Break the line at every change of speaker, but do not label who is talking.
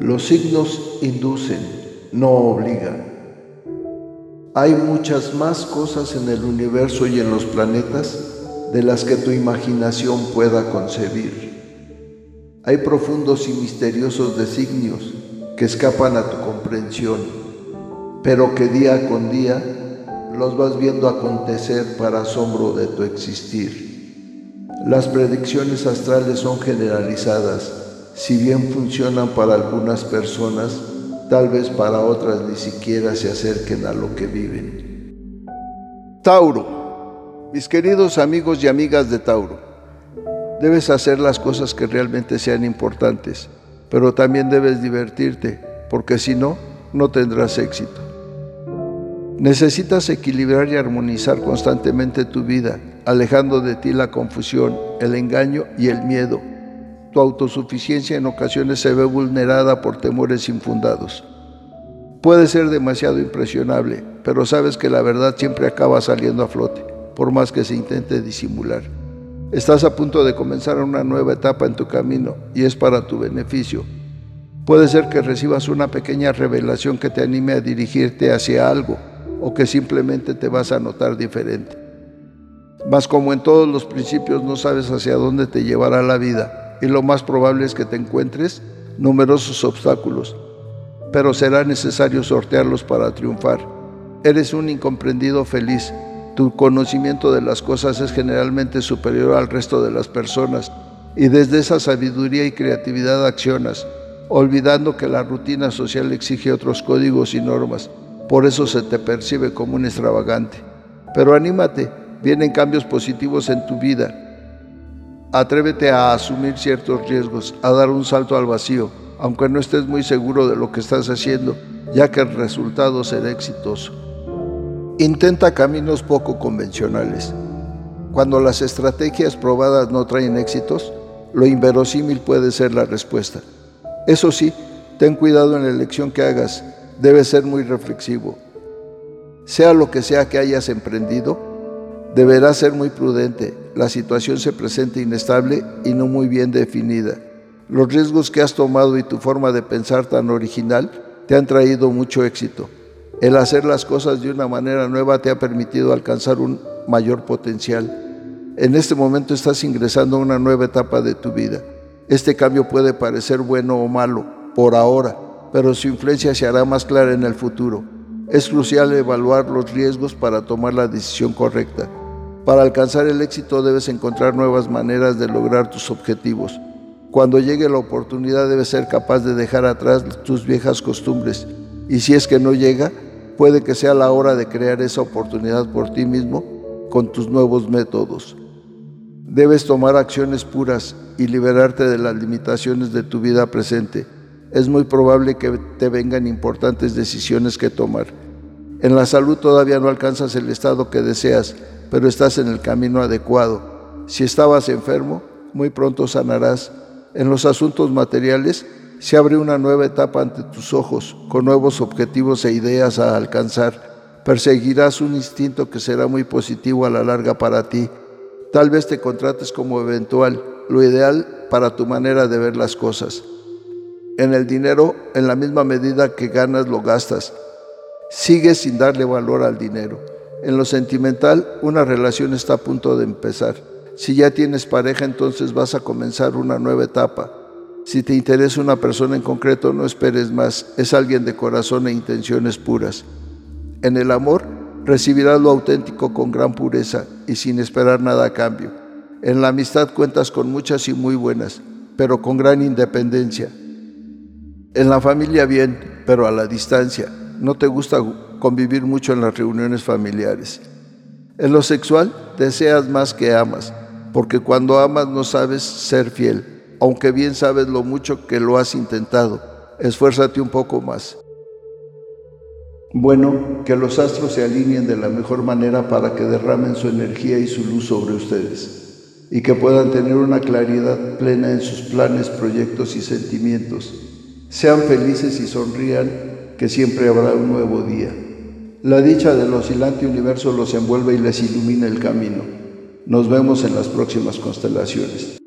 Los signos inducen, no obligan. Hay muchas más cosas en el universo y en los planetas de las que tu imaginación pueda concebir. Hay profundos y misteriosos designios que escapan a tu comprensión, pero que día con día los vas viendo acontecer para asombro de tu existir. Las predicciones astrales son generalizadas, si bien funcionan para algunas personas, tal vez para otras ni siquiera se acerquen a lo que viven. Tauro mis queridos amigos y amigas de Tauro, debes hacer las cosas que realmente sean importantes, pero también debes divertirte, porque si no, no tendrás éxito. Necesitas equilibrar y armonizar constantemente tu vida, alejando de ti la confusión, el engaño y el miedo. Tu autosuficiencia en ocasiones se ve vulnerada por temores infundados. Puede ser demasiado impresionable, pero sabes que la verdad siempre acaba saliendo a flote por más que se intente disimular. Estás a punto de comenzar una nueva etapa en tu camino y es para tu beneficio. Puede ser que recibas una pequeña revelación que te anime a dirigirte hacia algo o que simplemente te vas a notar diferente. Mas como en todos los principios no sabes hacia dónde te llevará la vida y lo más probable es que te encuentres numerosos obstáculos, pero será necesario sortearlos para triunfar. Eres un incomprendido feliz tu conocimiento de las cosas es generalmente superior al resto de las personas y desde esa sabiduría y creatividad accionas, olvidando que la rutina social exige otros códigos y normas. Por eso se te percibe como un extravagante. Pero anímate, vienen cambios positivos en tu vida. Atrévete a asumir ciertos riesgos, a dar un salto al vacío, aunque no estés muy seguro de lo que estás haciendo, ya que el resultado será exitoso. Intenta caminos poco convencionales. Cuando las estrategias probadas no traen éxitos, lo inverosímil puede ser la respuesta. Eso sí, ten cuidado en la elección que hagas, debes ser muy reflexivo. Sea lo que sea que hayas emprendido, deberás ser muy prudente. La situación se presenta inestable y no muy bien definida. Los riesgos que has tomado y tu forma de pensar tan original te han traído mucho éxito. El hacer las cosas de una manera nueva te ha permitido alcanzar un mayor potencial. En este momento estás ingresando a una nueva etapa de tu vida. Este cambio puede parecer bueno o malo por ahora, pero su influencia se hará más clara en el futuro. Es crucial evaluar los riesgos para tomar la decisión correcta. Para alcanzar el éxito debes encontrar nuevas maneras de lograr tus objetivos. Cuando llegue la oportunidad debes ser capaz de dejar atrás tus viejas costumbres y si es que no llega, puede que sea la hora de crear esa oportunidad por ti mismo con tus nuevos métodos. Debes tomar acciones puras y liberarte de las limitaciones de tu vida presente. Es muy probable que te vengan importantes decisiones que tomar. En la salud todavía no alcanzas el estado que deseas, pero estás en el camino adecuado. Si estabas enfermo, muy pronto sanarás. En los asuntos materiales, se abre una nueva etapa ante tus ojos, con nuevos objetivos e ideas a alcanzar. Perseguirás un instinto que será muy positivo a la larga para ti. Tal vez te contrates como eventual, lo ideal para tu manera de ver las cosas. En el dinero, en la misma medida que ganas, lo gastas. Sigues sin darle valor al dinero. En lo sentimental, una relación está a punto de empezar. Si ya tienes pareja, entonces vas a comenzar una nueva etapa. Si te interesa una persona en concreto, no esperes más, es alguien de corazón e intenciones puras. En el amor, recibirás lo auténtico con gran pureza y sin esperar nada a cambio. En la amistad cuentas con muchas y muy buenas, pero con gran independencia. En la familia bien, pero a la distancia. No te gusta convivir mucho en las reuniones familiares. En lo sexual, deseas más que amas, porque cuando amas no sabes ser fiel aunque bien sabes lo mucho que lo has intentado. Esfuérzate un poco más. Bueno, que los astros se alineen de la mejor manera para que derramen su energía y su luz sobre ustedes y que puedan tener una claridad plena en sus planes, proyectos y sentimientos. Sean felices y sonrían, que siempre habrá un nuevo día. La dicha del oscilante universo los envuelve y les ilumina el camino. Nos vemos en las próximas constelaciones.